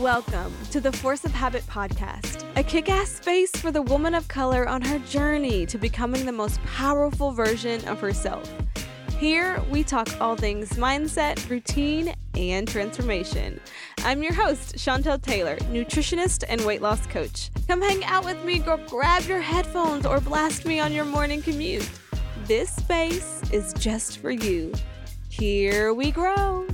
Welcome to the Force of Habit podcast, a kick ass space for the woman of color on her journey to becoming the most powerful version of herself. Here, we talk all things mindset, routine, and transformation. I'm your host, Chantel Taylor, nutritionist and weight loss coach. Come hang out with me, go grab your headphones, or blast me on your morning commute. This space is just for you. Here we grow.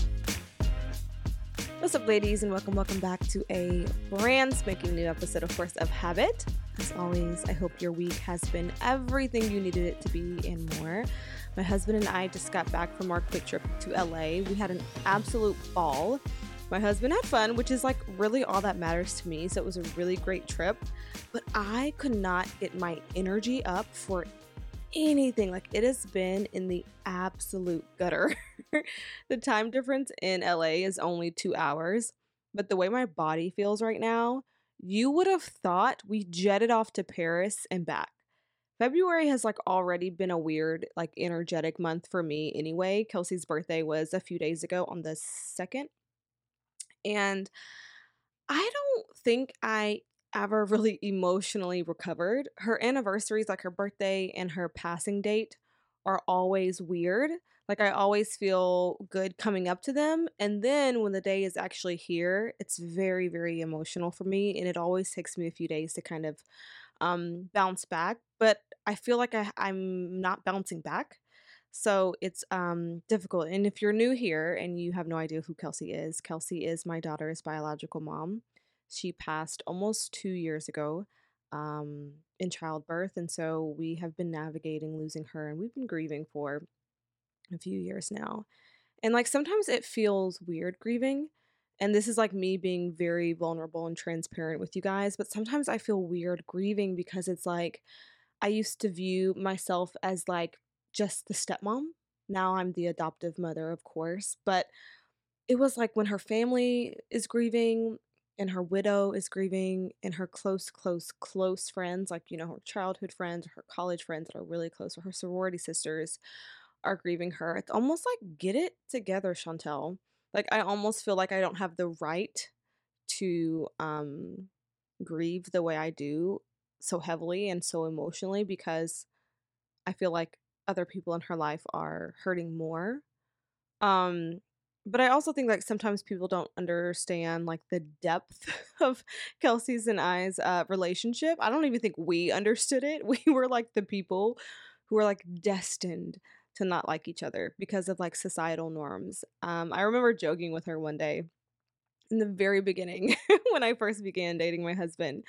What's up, ladies, and welcome, welcome back to a brand spanking new episode of Force of Habit. As always, I hope your week has been everything you needed it to be and more. My husband and I just got back from our quick trip to LA. We had an absolute ball. My husband had fun, which is like really all that matters to me. So it was a really great trip. But I could not get my energy up for anything. Like it has been in the absolute gutter. the time difference in LA is only two hours, but the way my body feels right now, you would have thought we jetted off to Paris and back. February has like already been a weird, like energetic month for me anyway. Kelsey's birthday was a few days ago on the 2nd. And I don't think I ever really emotionally recovered. Her anniversaries, like her birthday and her passing date, are always weird. Like I always feel good coming up to them. And then when the day is actually here, it's very, very emotional for me. And it always takes me a few days to kind of um, bounce back. But I feel like I, I'm not bouncing back. So it's um, difficult. And if you're new here and you have no idea who Kelsey is, Kelsey is my daughter's biological mom. She passed almost two years ago um, in childbirth. And so we have been navigating losing her and we've been grieving for a few years now. And like sometimes it feels weird grieving. And this is like me being very vulnerable and transparent with you guys. But sometimes I feel weird grieving because it's like I used to view myself as like just the stepmom. Now I'm the adoptive mother, of course. But it was like when her family is grieving and her widow is grieving and her close close close friends like you know her childhood friends her college friends that are really close or her sorority sisters are grieving her it's almost like get it together chantel like i almost feel like i don't have the right to um grieve the way i do so heavily and so emotionally because i feel like other people in her life are hurting more um but I also think like sometimes people don't understand like the depth of Kelsey's and I's uh, relationship. I don't even think we understood it. We were like the people who were like destined to not like each other because of like societal norms. Um, I remember joking with her one day in the very beginning when I first began dating my husband.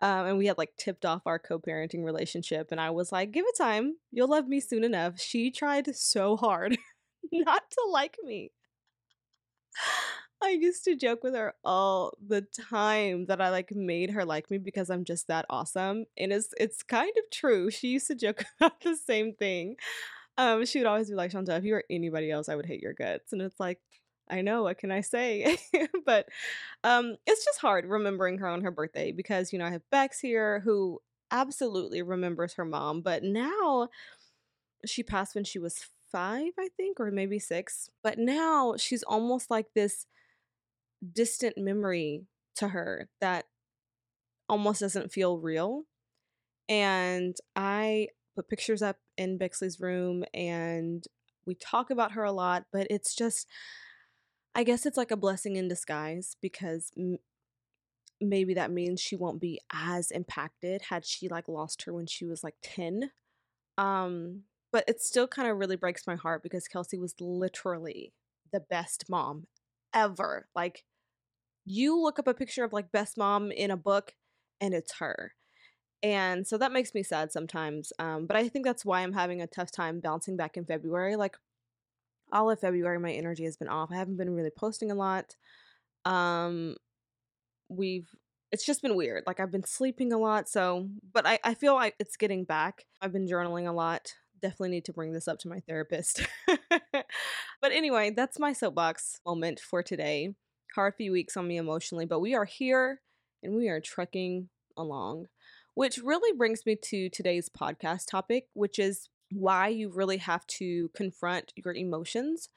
Um, and we had like tipped off our co-parenting relationship and i was like give it time you'll love me soon enough she tried so hard not to like me I used to joke with her all the time that I like made her like me because I'm just that awesome. And it's it's kind of true. She used to joke about the same thing. Um, she would always be like, Shanta, if you were anybody else, I would hate your guts. And it's like, I know, what can I say? but um, it's just hard remembering her on her birthday because, you know, I have Bex here who absolutely remembers her mom, but now she passed when she was five, I think, or maybe six. But now she's almost like this distant memory to her that almost doesn't feel real. And I put pictures up in Bixley's room and we talk about her a lot, but it's just, I guess it's like a blessing in disguise because m- maybe that means she won't be as impacted had she like lost her when she was like 10. Um, but it still kind of really breaks my heart because Kelsey was literally the best mom ever. Like, you look up a picture of like best mom in a book and it's her. And so that makes me sad sometimes. Um, but I think that's why I'm having a tough time bouncing back in February. Like, all of February, my energy has been off. I haven't been really posting a lot. Um, we've it's just been weird. Like I've been sleeping a lot, so but I, I feel like it's getting back. I've been journaling a lot definitely need to bring this up to my therapist. but anyway, that's my soapbox moment for today. Hard few weeks on me emotionally, but we are here and we are trucking along. Which really brings me to today's podcast topic, which is why you really have to confront your emotions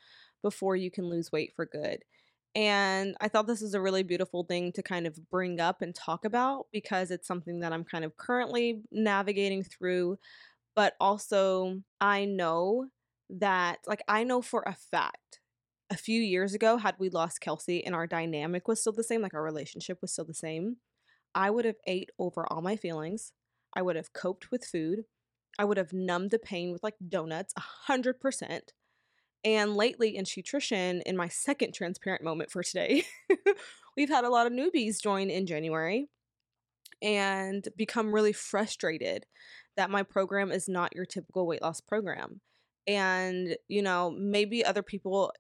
before you can lose weight for good. And I thought this is a really beautiful thing to kind of bring up and talk about because it's something that I'm kind of currently navigating through. But also, I know that, like, I know for a fact a few years ago, had we lost Kelsey and our dynamic was still the same, like our relationship was still the same, I would have ate over all my feelings. I would have coped with food. I would have numbed the pain with like donuts, a hundred percent. And lately in Shetrition, in my second transparent moment for today, we've had a lot of newbies join in January and become really frustrated that my program is not your typical weight loss program. And, you know, maybe other people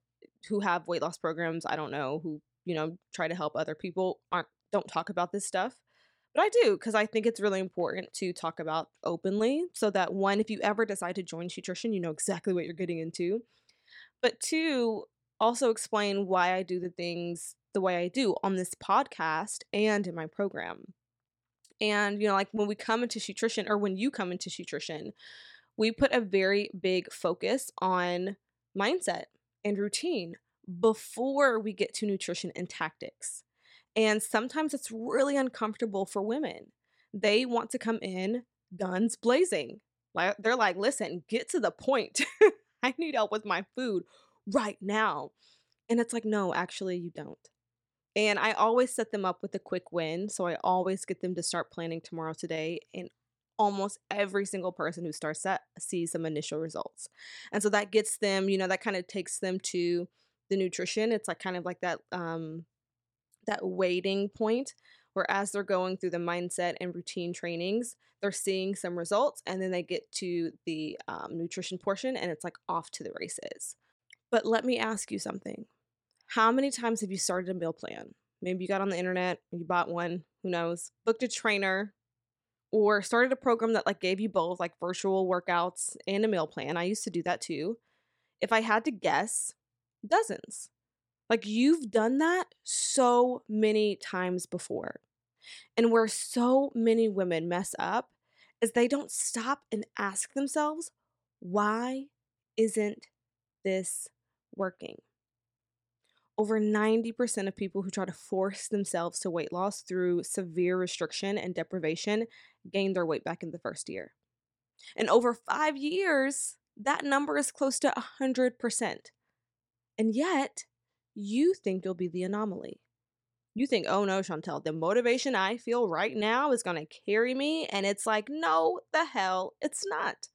who have weight loss programs, I don't know, who, you know, try to help other people aren't don't talk about this stuff. But I do because I think it's really important to talk about openly so that one, if you ever decide to join Shetrition, you know exactly what you're getting into. But two, also explain why I do the things the way I do on this podcast and in my program. And, you know, like when we come into Shetrition or when you come into Shetrition, we put a very big focus on mindset and routine before we get to nutrition and tactics. And sometimes it's really uncomfortable for women. They want to come in guns blazing. Like they're like, "Listen, get to the point. I need help with my food right now." And it's like, "No, actually you don't." And I always set them up with a quick win, so I always get them to start planning tomorrow today and almost every single person who starts that sees some initial results. And so that gets them, you know, that kind of takes them to the nutrition. It's like kind of like that um that waiting point where as they're going through the mindset and routine trainings, they're seeing some results and then they get to the um, nutrition portion and it's like off to the races. But let me ask you something. How many times have you started a meal plan? Maybe you got on the internet, you bought one, who knows, booked a trainer, or started a program that like gave you both like virtual workouts and a meal plan. I used to do that too. If I had to guess, dozens. Like you've done that so many times before. And where so many women mess up is they don't stop and ask themselves, why isn't this working? over 90% of people who try to force themselves to weight loss through severe restriction and deprivation gain their weight back in the first year. And over five years, that number is close to 100%. And yet, you think you'll be the anomaly. You think, oh no, Chantel, the motivation I feel right now is going to carry me. And it's like, no, the hell, it's not.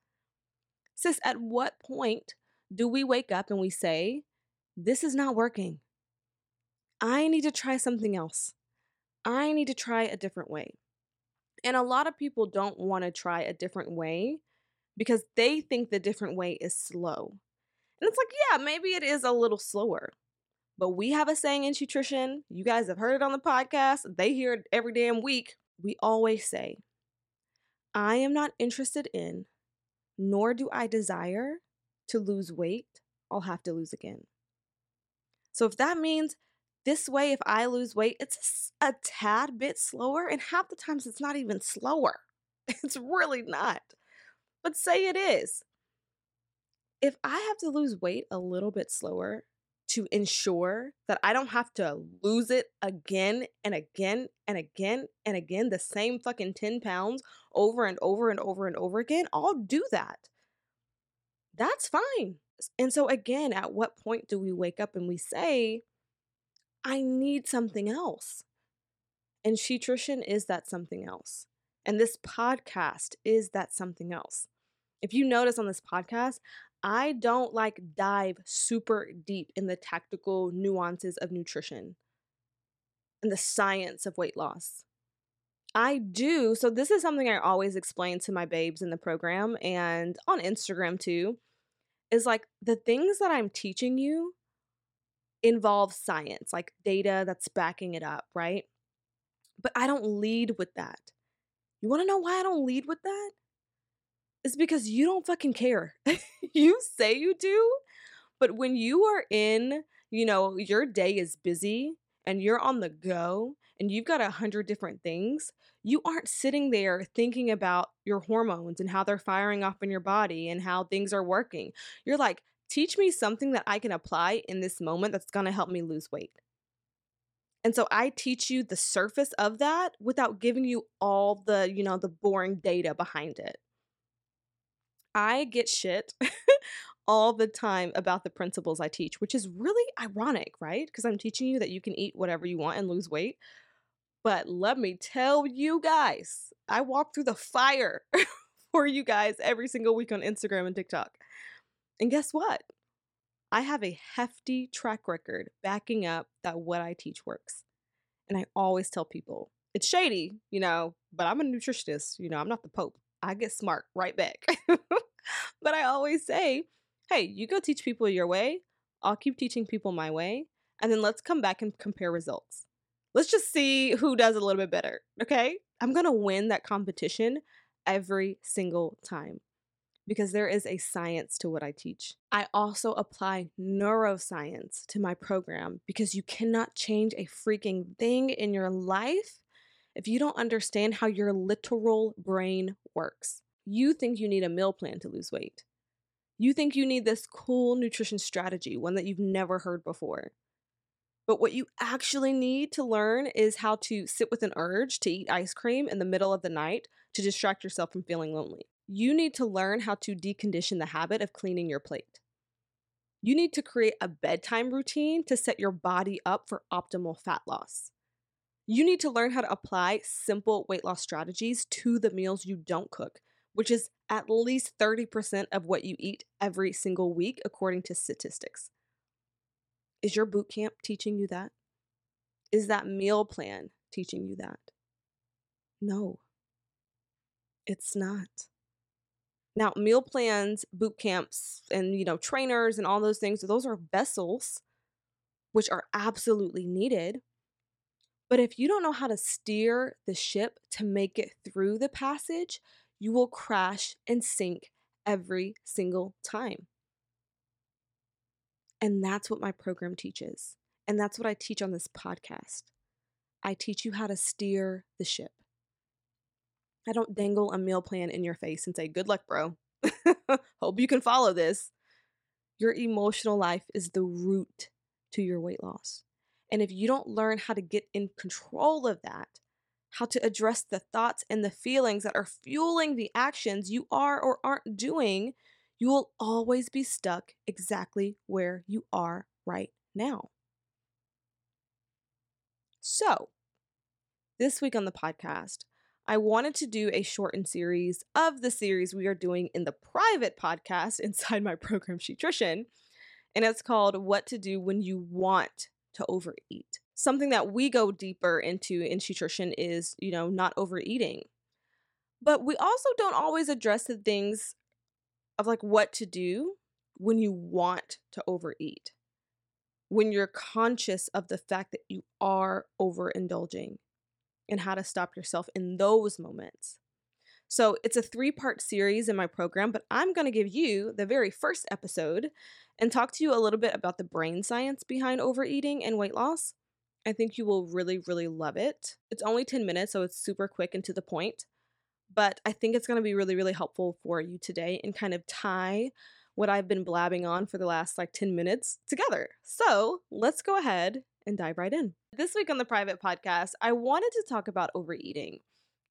Sis, at what point do we wake up and we say, this is not working? I need to try something else. I need to try a different way. And a lot of people don't want to try a different way because they think the different way is slow. And it's like, yeah, maybe it is a little slower. But we have a saying in Shetrition. You guys have heard it on the podcast. They hear it every damn week. We always say, I am not interested in, nor do I desire to lose weight. I'll have to lose again. So if that means this way, if I lose weight, it's a tad bit slower, and half the times it's not even slower. It's really not. But say it is. If I have to lose weight a little bit slower to ensure that I don't have to lose it again and again and again and again, the same fucking 10 pounds over and over and over and over again, I'll do that. That's fine. And so, again, at what point do we wake up and we say, I need something else. And Shetrition is that something else. And this podcast is that something else. If you notice on this podcast, I don't like dive super deep in the tactical nuances of nutrition and the science of weight loss. I do. So, this is something I always explain to my babes in the program and on Instagram too. Is like the things that I'm teaching you involve science, like data that's backing it up, right? But I don't lead with that. You want to know why I don't lead with that? It's because you don't fucking care. you say you do, but when you are in, you know, your day is busy and you're on the go and you've got a hundred different things, you aren't sitting there thinking about your hormones and how they're firing off in your body and how things are working. You're like, teach me something that I can apply in this moment that's to help me lose weight. And so I teach you the surface of that without giving you all the, you know, the boring data behind it. I get shit all the time about the principles I teach, which is really ironic, right? Because I'm teaching you that you can eat whatever you want and lose weight. But let me tell you guys, I walk through the fire for you guys every single week on Instagram and TikTok. And guess what? I have a hefty track record backing up that what I teach works. And I always tell people it's shady, you know, but I'm a nutritionist, you know, I'm not the Pope. I get smart right back. but I always say, hey, you go teach people your way. I'll keep teaching people my way. And then let's come back and compare results. Let's just see who does a little bit better. Okay. I'm going to win that competition every single time because there is a science to what I teach. I also apply neuroscience to my program because you cannot change a freaking thing in your life if you don't understand how your literal brain works. You think you need a meal plan to lose weight. You think you need this cool nutrition strategy, one that you've never heard before. But what you actually need to learn is how to sit with an urge to eat ice cream in the middle of the night to distract yourself from feeling lonely. You need to learn how to decondition the habit of cleaning your plate. You need to create a bedtime routine to set your body up for optimal fat loss. You need to learn how to apply simple weight loss strategies to the meals you don't cook, which is at least 30% of what you eat every single week, according to statistics. Is your boot camp teaching you that? Is that meal plan teaching you that? No, it's not. Now, meal plans, boot camps, and you know, trainers and all those things, those are vessels which are absolutely needed. But if you don't know how to steer the ship to make it through the passage, you will crash and sink every single time. And that's what my program teaches. And that's what I teach on this podcast. I teach you how to steer the ship. I don't dangle a meal plan in your face and say, Good luck, bro. Hope you can follow this. Your emotional life is the root to your weight loss. And if you don't learn how to get in control of that, how to address the thoughts and the feelings that are fueling the actions you are or aren't doing, you will always be stuck exactly where you are right now. So, this week on the podcast, I wanted to do a shortened series of the series we are doing in the private podcast inside my program, Shetrition. And it's called What to Do When You Want to Overeat. Something that we go deeper into in Shetrition is, you know, not overeating. But we also don't always address the things of like what to do when you want to overeat, when you're conscious of the fact that you are overindulging and how to stop yourself in those moments. So it's a three part series in my program, but I'm going to give you the very first episode and talk to you a little bit about the brain science behind overeating and weight loss. I think you will really, really love it. It's only 10 minutes, so it's super quick and to the point but I think it's going to be really, really helpful for you today and kind of tie what I've been blabbing on for the last like 10 minutes together. So let's go ahead and dive right in. This week on the private podcast, I wanted to talk about overeating.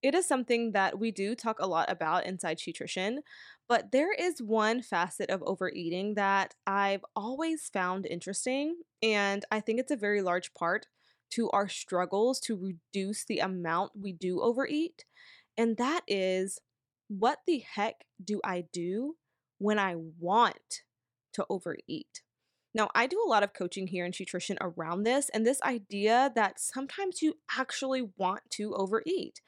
It is something that we do talk a lot about inside Shetrition, but there is one facet of overeating that I've always found interesting, and I think it's a very large part to our struggles to reduce the amount we do overeat. And that is what the heck do I do when I want to overeat? Now, I do a lot of coaching here in Shetrition around this and this idea that sometimes you actually want to overeat.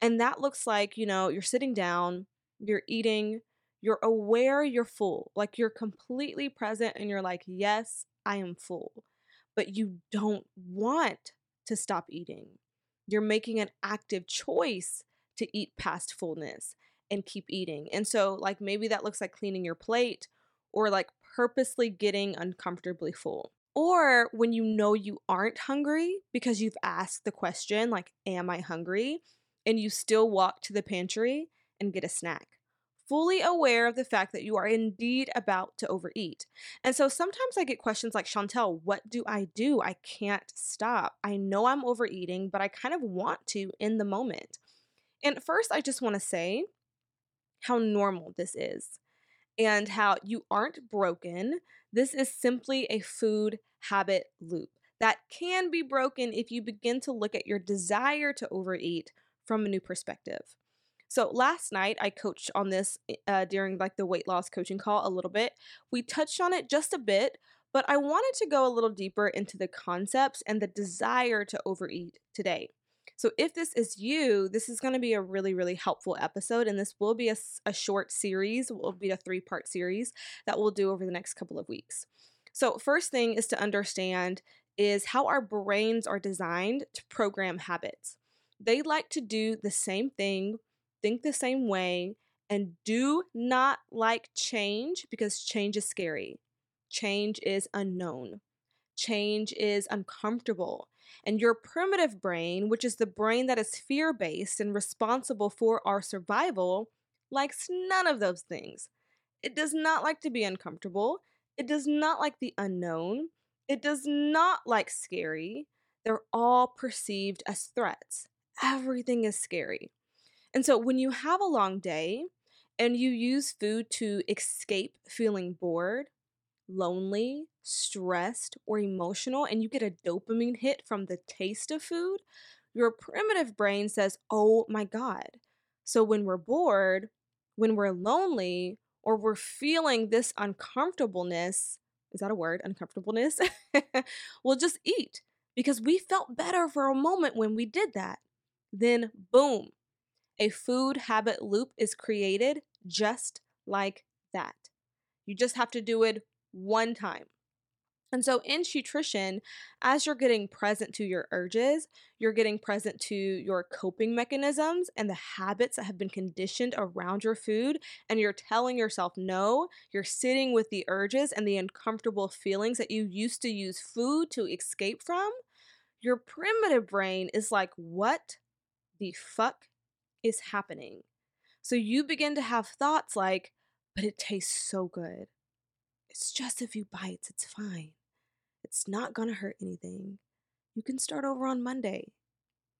And that looks like, you know, you're sitting down, you're eating, you're aware you're full, like you're completely present and you're like, yes, I am full, but you don't want to stop eating. You're making an active choice to eat past fullness and keep eating. And so, like, maybe that looks like cleaning your plate or like purposely getting uncomfortably full. Or when you know you aren't hungry because you've asked the question, like, Am I hungry? And you still walk to the pantry and get a snack. fully aware of the fact that you are indeed about to overeat. And so sometimes I get questions like, Chantel, what do I do? I can't stop. I know I'm overeating, but I kind of want to in the moment. And first, I just want to say how normal this is and how you aren't broken. This is simply a food habit loop that can be broken if you begin to look at your desire to overeat from a new perspective. So last night I coached on this eh, uh, during like the weight loss coaching call a little bit. We touched on it just a bit, but I wanted to go a little deeper into the concepts and the desire to overeat today. So if this is you, this is going to be a really, really helpful episode, and this will be a, a short series. Will be a three part series that we'll do over the next couple of weeks. So first thing is to understand is how our brains are designed to program habits. They like to do the same thing think the same way, and do not like change because change is scary. Change is unknown. Change is uncomfortable. And your primitive brain, which is the brain that is fear based and responsible for our survival, likes none of those things. It does not like to be uncomfortable. It does not like the unknown. It does not like scary. They're all perceived as threats. Everything is scary. And so when you have a long day and you use food to escape feeling bored, lonely, stressed, or emotional, and you get a dopamine hit from the taste of food, your primitive brain says, Oh my God. So when we're bored, when we're lonely, or we're feeling this uncomfortableness, is that a word? Uncomfortableness? we'll just eat because we felt better for a moment when we did that. Then, boom, a food habit loop is created just like that. You just have to do it one time. And so in Shetrition, as you're getting present to your urges, you're getting present to your coping mechanisms and the habits that have been conditioned around your food, and you're telling yourself no, you're sitting with the urges and the uncomfortable feelings that you used to use food to escape from. Your primitive brain is like, what the fuck is happening. So you begin to have thoughts like, but it tastes so good. It's just a few bites, it's fine. It's not gonna hurt anything. You can start over on Monday,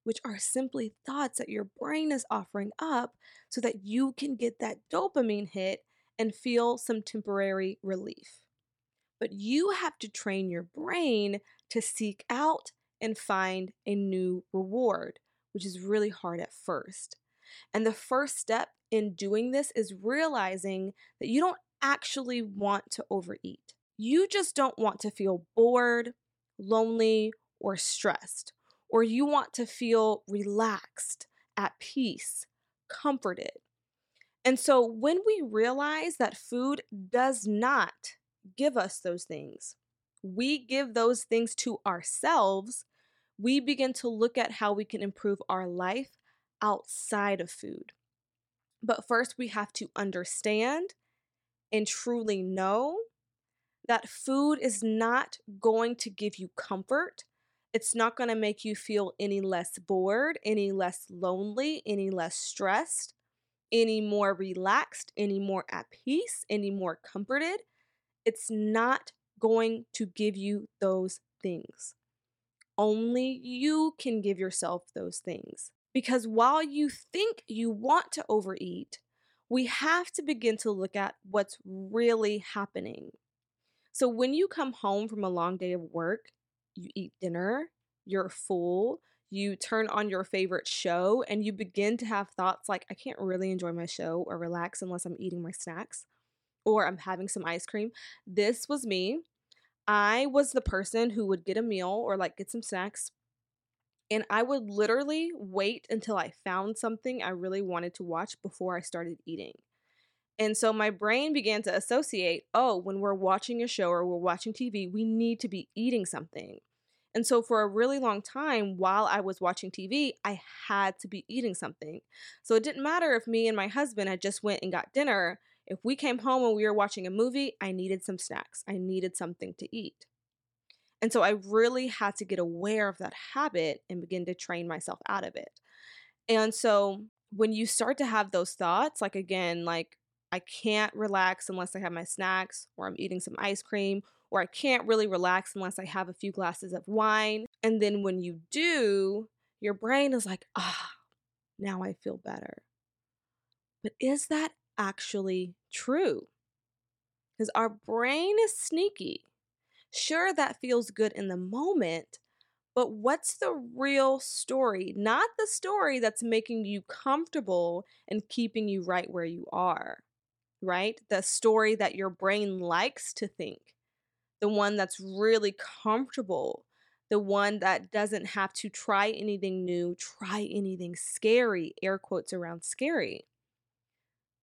which are simply thoughts that your brain is offering up so that you can get that dopamine hit and feel some temporary relief. But you have to train your brain to seek out and find a new reward, which is really hard at first. And the first step in doing this is realizing that you don't actually want to overeat. You just don't want to feel bored, lonely, or stressed, or you want to feel relaxed, at peace, comforted. And so when we realize that food does not give us those things, we give those things to ourselves, we begin to look at how we can improve our life outside of food. But first, we have to understand and truly know that food is not going to give you comfort. It's not going to make you feel any less bored, any less lonely, any less stressed, any more relaxed, any more at peace, any more comforted. It's not going to give you those things. Only you can give yourself those things. Because while you think you want to overeat, we have to begin to look at what's really happening. So when you come home from a long day of work, you eat dinner, you're full, you turn on your favorite show, and you begin to have thoughts like, I can't really enjoy my show or relax unless I'm eating my snacks or I'm having some ice cream. This was me. I was the person who would get a meal or like get some snacks, and I would literally wait until I found something I really wanted to watch before I started eating. And so my brain began to associate oh, when we're watching a show or we're watching TV, we need to be eating something. And so for a really long time, while I was watching TV, I had to be eating something. So it didn't matter if me and my husband had just went and got dinner. If we came home and we were watching a movie, I needed some snacks. I needed something to eat. And so I really had to get aware of that habit and begin to train myself out of it. And so when you start to have those thoughts, like again, like I can't relax unless I have my snacks, or I'm eating some ice cream, or I can't really relax unless I have a few glasses of wine. And then when you do, your brain is like, ah, now I feel better. But is that actually true? Because our brain is sneaky. Sure, that feels good in the moment, but what's the real story? Not the story that's making you comfortable and keeping you right where you are, right? The story that your brain likes to think, the one that's really comfortable, the one that doesn't have to try anything new, try anything scary, air quotes around scary.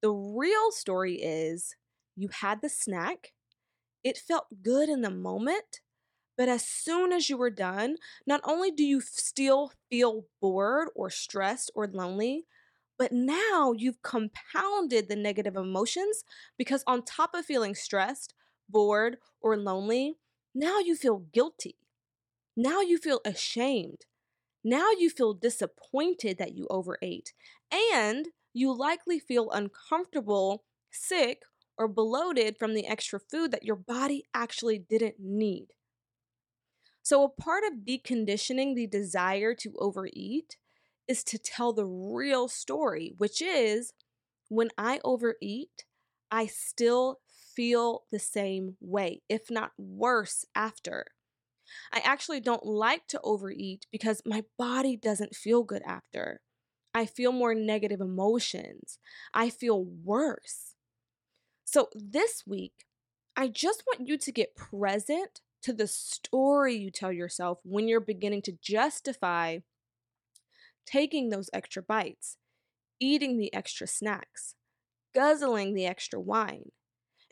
The real story is you had the snack, it felt good in the moment, but as soon as you were done, not only do you still feel bored or stressed or lonely, but now you've compounded the negative emotions because on top of feeling stressed, bored, or lonely, now you feel guilty. Now you feel ashamed. Now you feel disappointed that you overate. And you likely feel uncomfortable, sick, or bloated from the extra food that your body actually didn't need. So, a part of deconditioning the desire to overeat is to tell the real story, which is when I overeat, I still feel the same way, if not worse, after. I actually don't like to overeat because my body doesn't feel good after. I feel more negative emotions. I feel worse. So this week, I just want you to get present to the story you tell yourself when you're beginning to justify taking those extra bites, eating the extra snacks, guzzling the extra wine.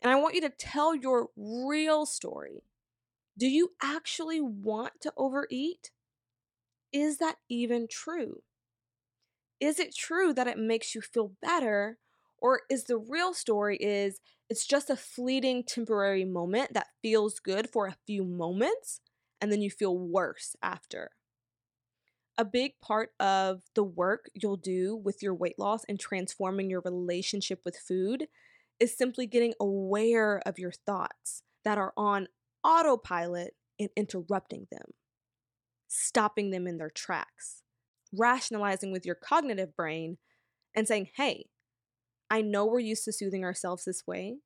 And I want you to tell your real story. Do you actually want to overeat? Is that even true? Is it true that it makes you feel better? Or is the real story is it's just a fleeting temporary moment that feels good for a few moments and then you feel worse after? A big part of the work you'll do with your weight loss and transforming your relationship with food is simply getting aware of your thoughts that are on autopilot and interrupting them, stopping them in their tracks rationalizing with your cognitive brain and saying, hey, I know we're used to soothing ourselves this way.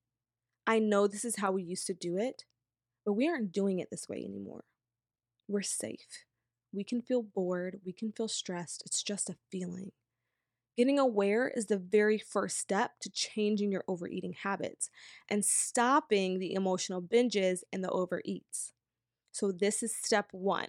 I know this is how we used to do it, but we aren't doing it this way anymore. We're safe. We can feel bored. We can feel stressed. It's just a feeling. Getting aware is the very first step to changing your overeating habits and stopping the emotional binges and the overeats. So, this is step one.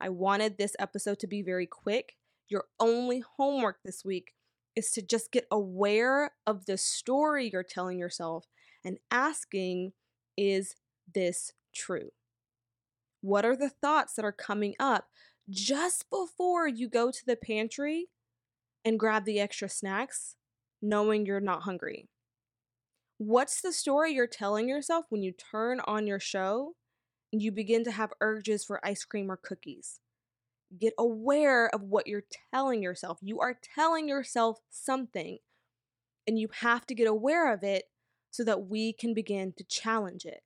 I wanted this episode to be very quick your only homework this week is to just get aware of the story you're telling yourself and asking, is this true? What are the thoughts that are coming up just before you go to the pantry and grab the extra snacks, knowing you're not hungry? What's the story you're telling yourself when you turn on your show and you begin to have urges for ice cream or cookies? Get aware of what you're telling yourself. You are telling yourself something, and you have to get aware of it so that we can begin to challenge it.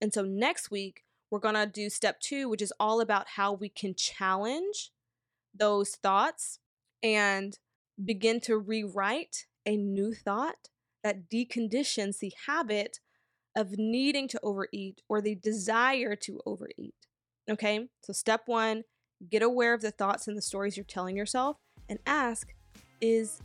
And so next week, we're going to do step two, which is all about how we can challenge those thoughts and begin to rewrite a new thought that deconditions the habit of needing to overeat or the desire to overeat. Okay, so step one Get aware of the thoughts and the stories you're telling yourself and ask, is